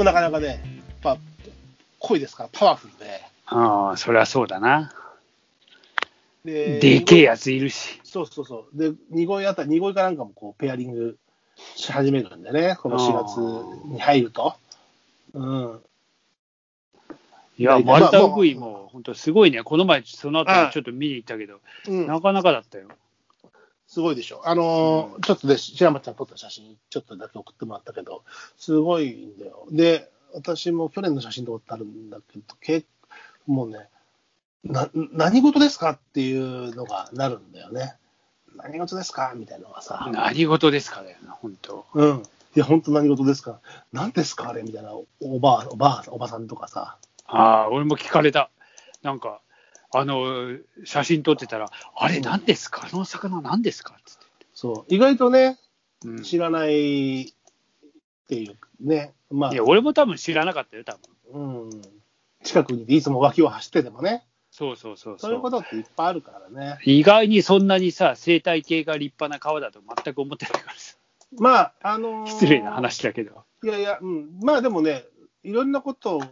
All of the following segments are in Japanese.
もなかなかね、やっぱ濃いですから、パワフルで。ああ、そりゃそうだな。ででけえやついるし。そうそうそう。で、2号あたり、2号かなんかもこうペアリングし始めるんでね、この4月に入ると。うん。いや、まあマルタウグイも本当すごいね。この前、その後ちょっと見に行ったけど、うん、なかなかだったよ。すごいでしょ。あのーちょっとね、白松ちゃん撮った写真、ちょっとだけ送ってもらったけど、すごいんだよ。で、私も去年の写真撮ってあるんだけど、けもうね、な、何事ですかっていうのがなるんだよね。何事ですかみたいなのがさ。何事ですかだよな、本当。うん。いや、本当何事ですか何ですかあれみたいな、おばあ、おばあ、おばさんとかさ。ああ、俺も聞かれた。なんか、あの、写真撮ってたら、あれ何ですか？あの魚何ですか？つって。そう。意外とね、うん知らないっていうね。まあいや、、俺も多分知らなかったよ、多分。うん。近くにいつも脇を走っててもね。そうそうそうそういうことっていっぱいあるからね。意外にそんなにさ、生態系が立派な川だと全く思ってないからさ。まあ、あのー失礼な話だけど。いやいや、うん。まあでもね、いろんなことを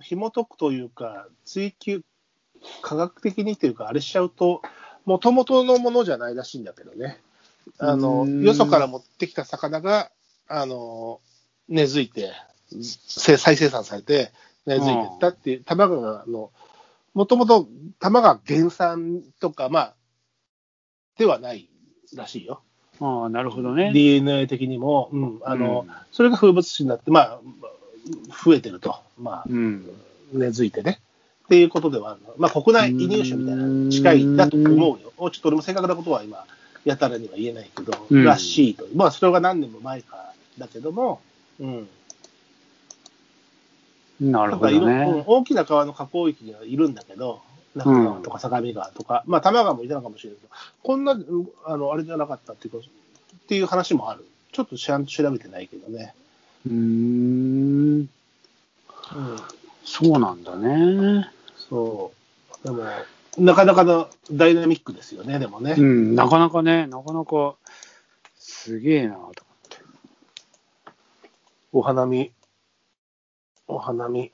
紐解くというか、追求、科学的にというか、あれしちゃうと、もともとのものじゃないらしいんだけどね。あの、よそから持ってきた魚が、あの、根付いて、せ再生産されて、根付いていったっていう、卵が、あの、もともと卵が原産とか、まあ、ではないらしいよ。ああ、なるほどね。DNA 的にも、うん、あの、うんそれが風物詩になって、まあ、増えてると、まあ、うん。根付いてね。っていうことではあるの。まあ、国内移入種みたいな近いんだと思うよ。ちょっと俺も正確なことは今、やたらには言えないけど、うんらしいと。まあ、それが何年も前からだけども、うん。なるほどね。大きな川の河口域にはいるんだけど、中川とか相模川とか、まあ、多摩川もいたのかもしれないけど、こんな、うんあの、あれじゃなかったっていうかっていう話もある。ちょっとちゃんと調べてないけどね。うーん。うん。そうなんだね。そう。でも、なかなかのダイナミックですよね、でもね。うん、なかなかね、なかなか、すげえなと。お花見、お花見、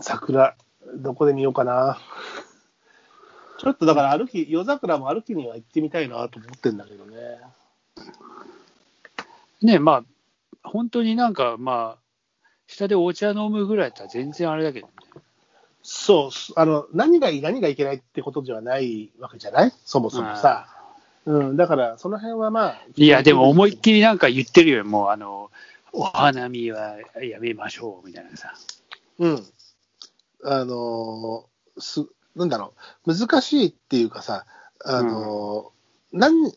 桜、どこで見ようかな。ちょっとだから歩き、夜桜も歩きには行ってみたいなと思ってんだけどね。ねまあ、本当になんか、まあ、下でお茶飲むぐらいだったら全然あれだけどね。そう、あの、何がいい、何がいけないってことではないわけじゃない？そもそもさ。うん、だから、その辺はまあ。いや、でも思いっきりなんか言ってるよ、もう、あの、お花見はやめましょうみたいなさ。うん。あのーす、なんだろう、難しいっていうかさ、あのーなん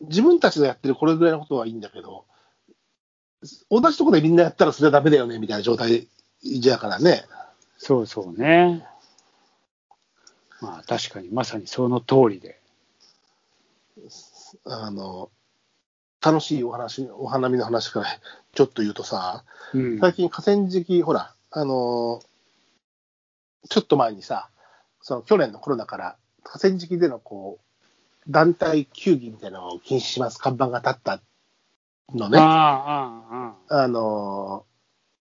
自分たちがやってるこれぐらいのことはいいんだけど、同じところでみんなやったらそれはダメだよね、みたいな状態じゃからね。そうそうね。まあ、確かにまさにその通りで。あの、楽しいお話、お花見の話からちょっと言うとさ、うん。最近河川敷、ほら、あのーちょっと前にさ、その去年のコロナから河川敷でのこう、団体球技みたいなのを禁止します、看板が立ったのね。あの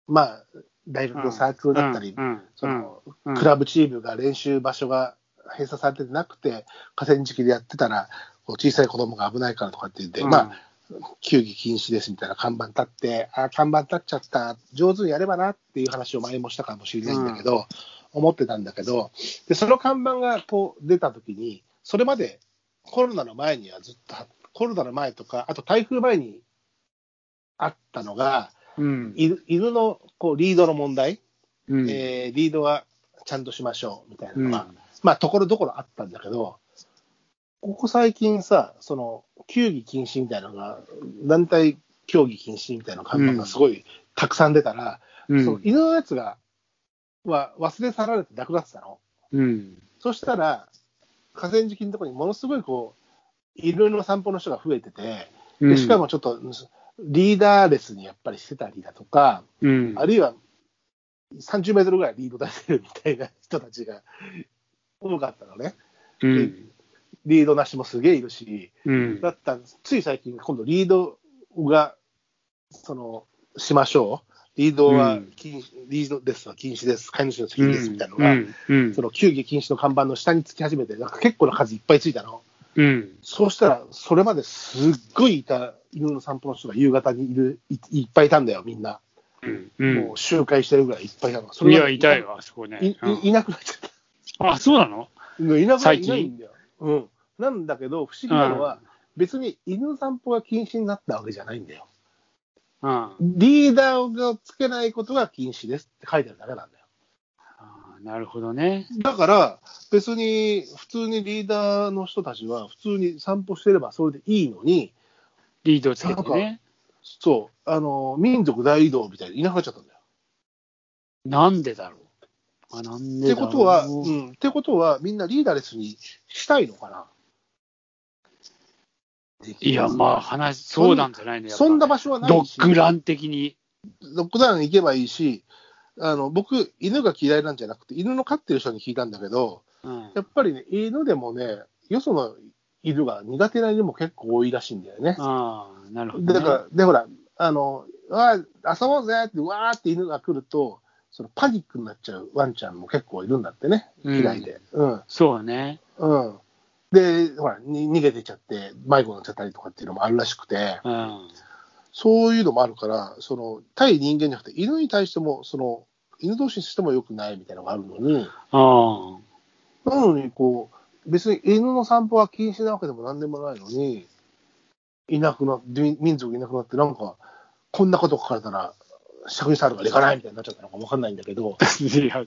ーまあ、大学のサークルだったり、その、うん。クラブチームが練習場所が閉鎖されてなくて、河川敷でやってたら、小さい子供が危ないからとかって言って、うん。まあ、球技禁止ですみたいな看板立って、あ、看板立っちゃった、上手にやればなっていう話を前もしたかもしれないんだけど、思ってたんだけど、で、その看板がこう出たときに、それまでコロナの前にはずっと、コロナの前とか、あと台風前にあったのが、うん。犬犬のこうリードの問題、うん。えーリードはちゃんとしましょうみたいなうん。のが、まあ、ところどころあったんだけど、ここ最近さ、その、球技禁止みたいなのが、団体競技禁止みたいな看板がすごいたくさん出たら、うんその犬のやつが、は忘れ去られてなくなってたの。うん。そしたら、河川敷のところにものすごいこう、犬の散歩の人が増えてて、でしかもちょっと、リーダーレスにやっぱりしてたりだとか、うん、あるいは30メートルぐらいリード出せるみたいな人たちが多かったのね。うん。リードなしもすげえいるし、うん。だったらつい最近、今度リードが、その、しましょう。リードはうん禁止、リードですは禁止です。飼い主の責任ですみたいなのが、うんうんその球技禁止の看板の下につき始めて、なんか結構な数いっぱいついたの。うんそうしたら、それまですっごいいた犬の散歩の人が夕方にいる、いいっぱいいたんだよ、みんな。うんうんもう集会してるぐらいいっぱいいたの。それがいや、いたよ、あそこね。いいなくなっちゃった。あ、そうなの？うんいなくないんだよ。うん。なんだけど、不思議なのは、別に犬の散歩が禁止になったわけじゃないんだよ。うん。リーダーがつけないことが禁止ですって書いてあるだけなんだよ。あーなるほどね。だから、別に、普通にリーダーの人たちは、普通に散歩してればそれでいいのに、リードつけてね。そう、あの、民族大移動みたいにいなくなっちゃったんだよ。なんでだろう。あ、なんってでだろう。ことは、うん、ってことは、みんなリーダーレスにしたいのかな？いや、まあ、話、そうなんじゃないのやっぱそんな場所はないドし、ッグラン的に。ドッグラン行けばいいし、あの僕、犬が嫌いなんじゃなくて、犬の飼ってる人に聞いたんだけど、うんやっぱりね、犬でもね、よその犬が苦手な犬も結構多いらしいんだよね。ああ、なるほど、ね。でだから、で、ほら、あの、わあ、遊ぼうぜって、わーって犬が来ると、そのパニックになっちゃうワンちゃんも結構いるんだってね、うん嫌いで。うん。そうね。うん。で、ほら、に逃げてっちゃって、迷子になっちゃったりとかっていうのもあるらしくて、うん。そういうのもあるから、その、対人間じゃなくて、犬に対しても、その、犬同士にしても良くないみたいなのがあるのに、あなのに、こう、別に犬の散歩は禁止なわけでもなんでもないのに、いなくなって、民族いなくなって、なんか、こんなこと書かれたら、釈にさるから行かないみたいになっちゃったのかわかんないんだけど、あ。いや、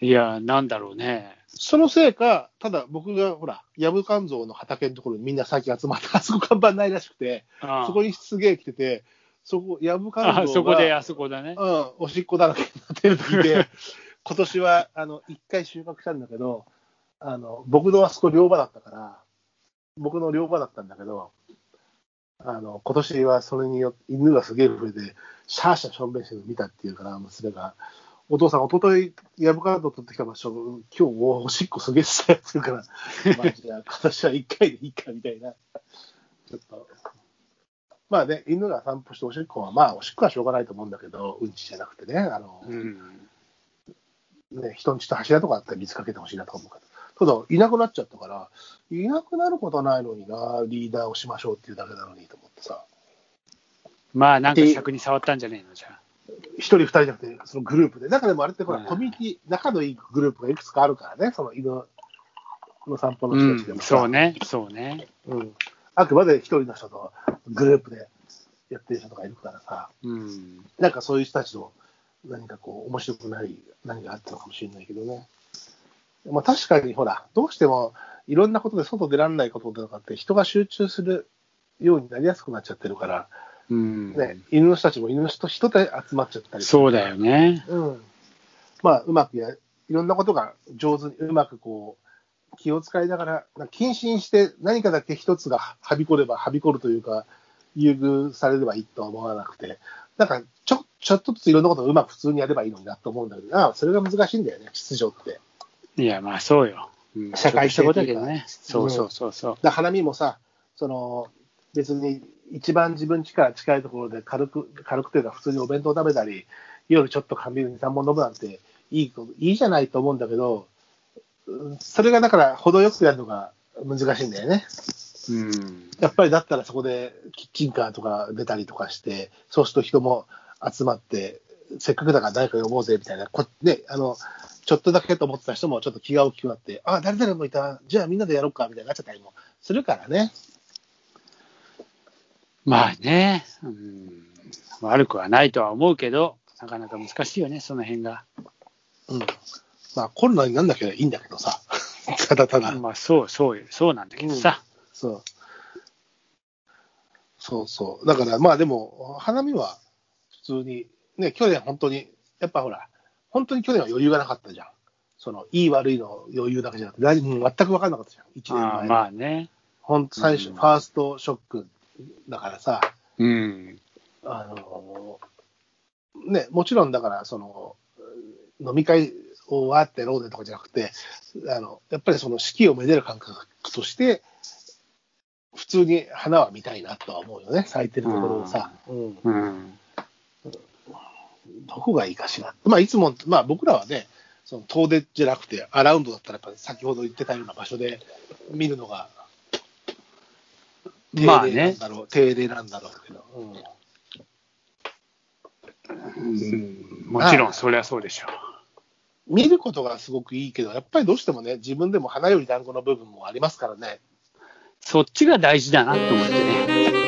いや、なんだろうね。そのせいか、ただ僕が、ほら、ヤブカンゾウの畑のところにみんな最近集まって、あそこ看板ないらしくて、ああそこにすげえ来てて、そこ、ヤブカンゾウあが、そこで、あそこだね。うん、おしっこだらけになってる時で、今年は、あの、一回収穫したんだけど、あの、僕のあそこ漁場だったから、僕の漁場だったんだけど、あの、今年はそれによって犬がすげえ増えて、シャーシャーしょんべんしてるの見たっていうから、娘が、お父さん、一昨日ヤブカード取ってきた場所、今日おしっこすげえしたやつるから、まあ、じゃあ今年は一回でいいかみたいな、ちょっと。まあね、犬が散歩しておしっこは、まあ、おしっこはしょうがないと思うんだけど、うんちじゃなくてね、あの、うん。ね、人んちと柱とかあったら水かけてほしいなと思うけど、ただ、いなくなっちゃったから、いなくなることはないのにな、リーダーをしましょうっていうだけなのにと思ってさ、まあ、なんか尺に触ったんじゃねえの、じゃあ。一人、二人じゃなくて、そのグループで、中でもあれってほら、うんコミュニティ、仲のいいグループがいくつかあるからね、その犬の散歩の人たちでもさ、そうね、そうね。うんあくまで一人の人とグループでやってる人とかいるからさ、うん。なんかそういう人たちと何かこう、面白くない何があったのかもしれないけどね。まあ確かにほら、どうしてもいろんなことで外出られないこととかって人が集中するようになりやすくなっちゃってるから、うん。ね、犬の人たちも犬の人人で集まっちゃったりそうだよね。うん。まあ、うまくや、いろんなことが上手に、うまくこう、気を使いながら、謹慎して何かだけ一つがはびこれば、はびこるというか、優遇されればいいとは思わなくて、なんかちょ、ちょっとずついろんなことをうまく普通にやればいいのになと思うんだけど、ああ、それが難しいんだよね、秩序って。いや、まあ、そうよ。うん社会性というかね。そうそうそうそう。だ花見もさ、その、別に一番自分家から近いところで軽く、軽くというか普通にお弁当食べたり、夜ちょっと缶ビール2、3本飲むなんていいいいじゃないと思うんだけど、うんそれがだから程よくやるのが難しいんだよね。うん。やっぱりだったらそこでキッチンカーとか出たりとかして、そうすると人も集まって、せっかくだから誰か呼ぼうぜみたいな、こね、あの、ちょっとだけと思ってた人もちょっと気が大きくなって、あ、誰々もいた、じゃあみんなでやろうかみたいになっちゃったりもするからね。まあね、うん。悪くはないとは思うけど、なかなか難しいよね、その辺が。うん。まあコロナになんなきゃいいんだけどさ。ただただ。まあ、そうそうよ、そうなんだけどさ。そう。そうそう。だからまあでも、花見は普通に、ね、去年本当に、やっぱほら、本当に去年は余裕がなかったじゃん。その、いい悪いの余裕だけじゃなくて、全く分かんなかったじゃん。1年前まあね。ほんと最初、うんファーストショックだからさ、うん。あのね、もちろんだから、その、飲み会をわーってやろうぜとかじゃなくて、あの、やっぱりその四季をめでる感覚として、普通に花は見たいなとは思うよね、咲いてるところをさ。うん。うん。どこがいいかしら。まあ、いつも、まあ、僕らはね、その遠出じゃなくて、アラウンドだったら、やっぱり先ほど言ってたような場所で見るのが、まあね定例なんだろう、定例なんだろうけど。うんもちろん、そりゃそうでしょ見ることがすごくいいけど、やっぱりどうしてもね、自分でも花より団子の部分もありますからね。そっちが大事だなと思ってね。